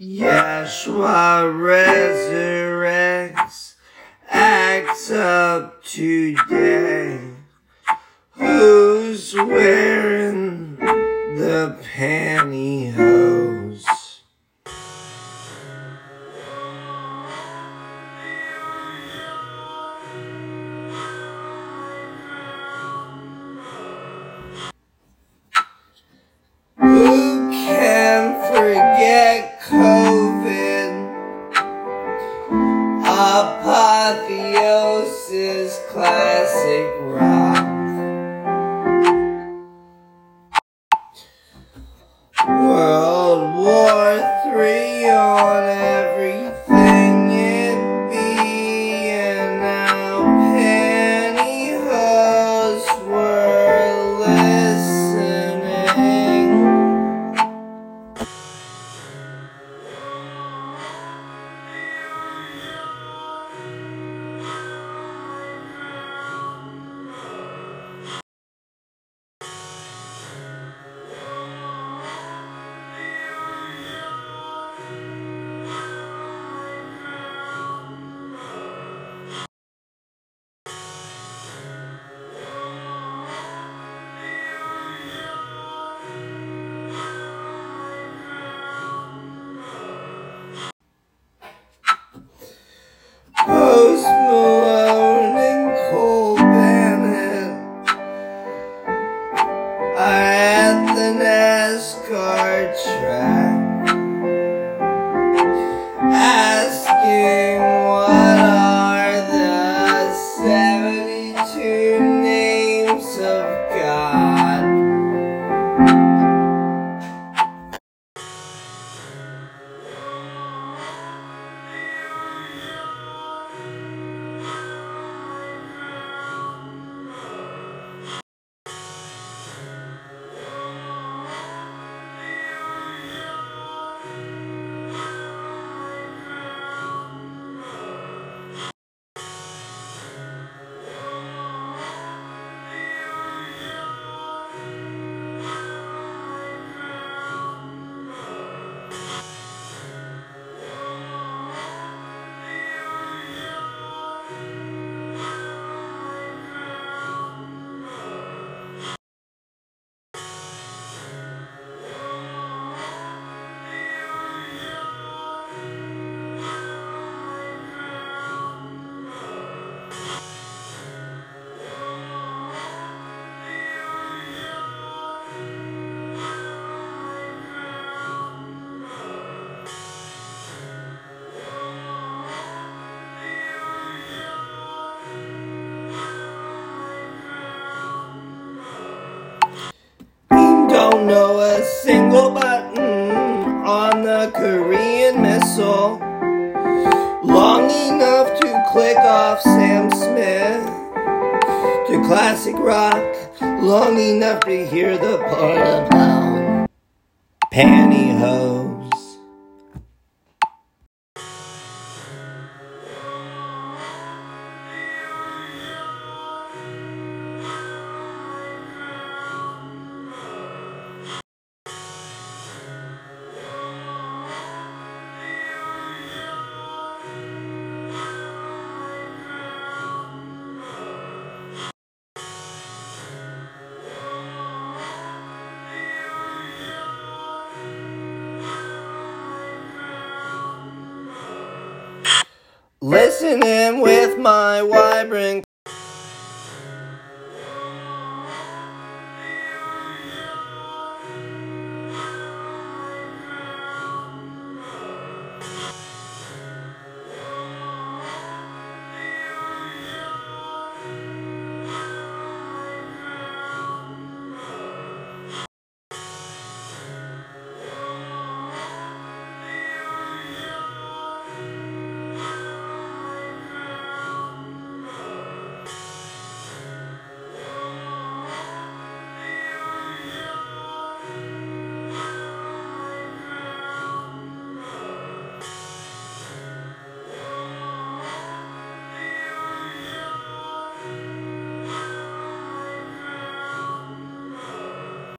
Yeshua resurrects, acts up today. Who's wearing the pantyhose? gente! Know a single button on the Korean missile. Long enough to click off Sam Smith to classic rock. Long enough to hear the part about pantyhose. Listening with my vibrant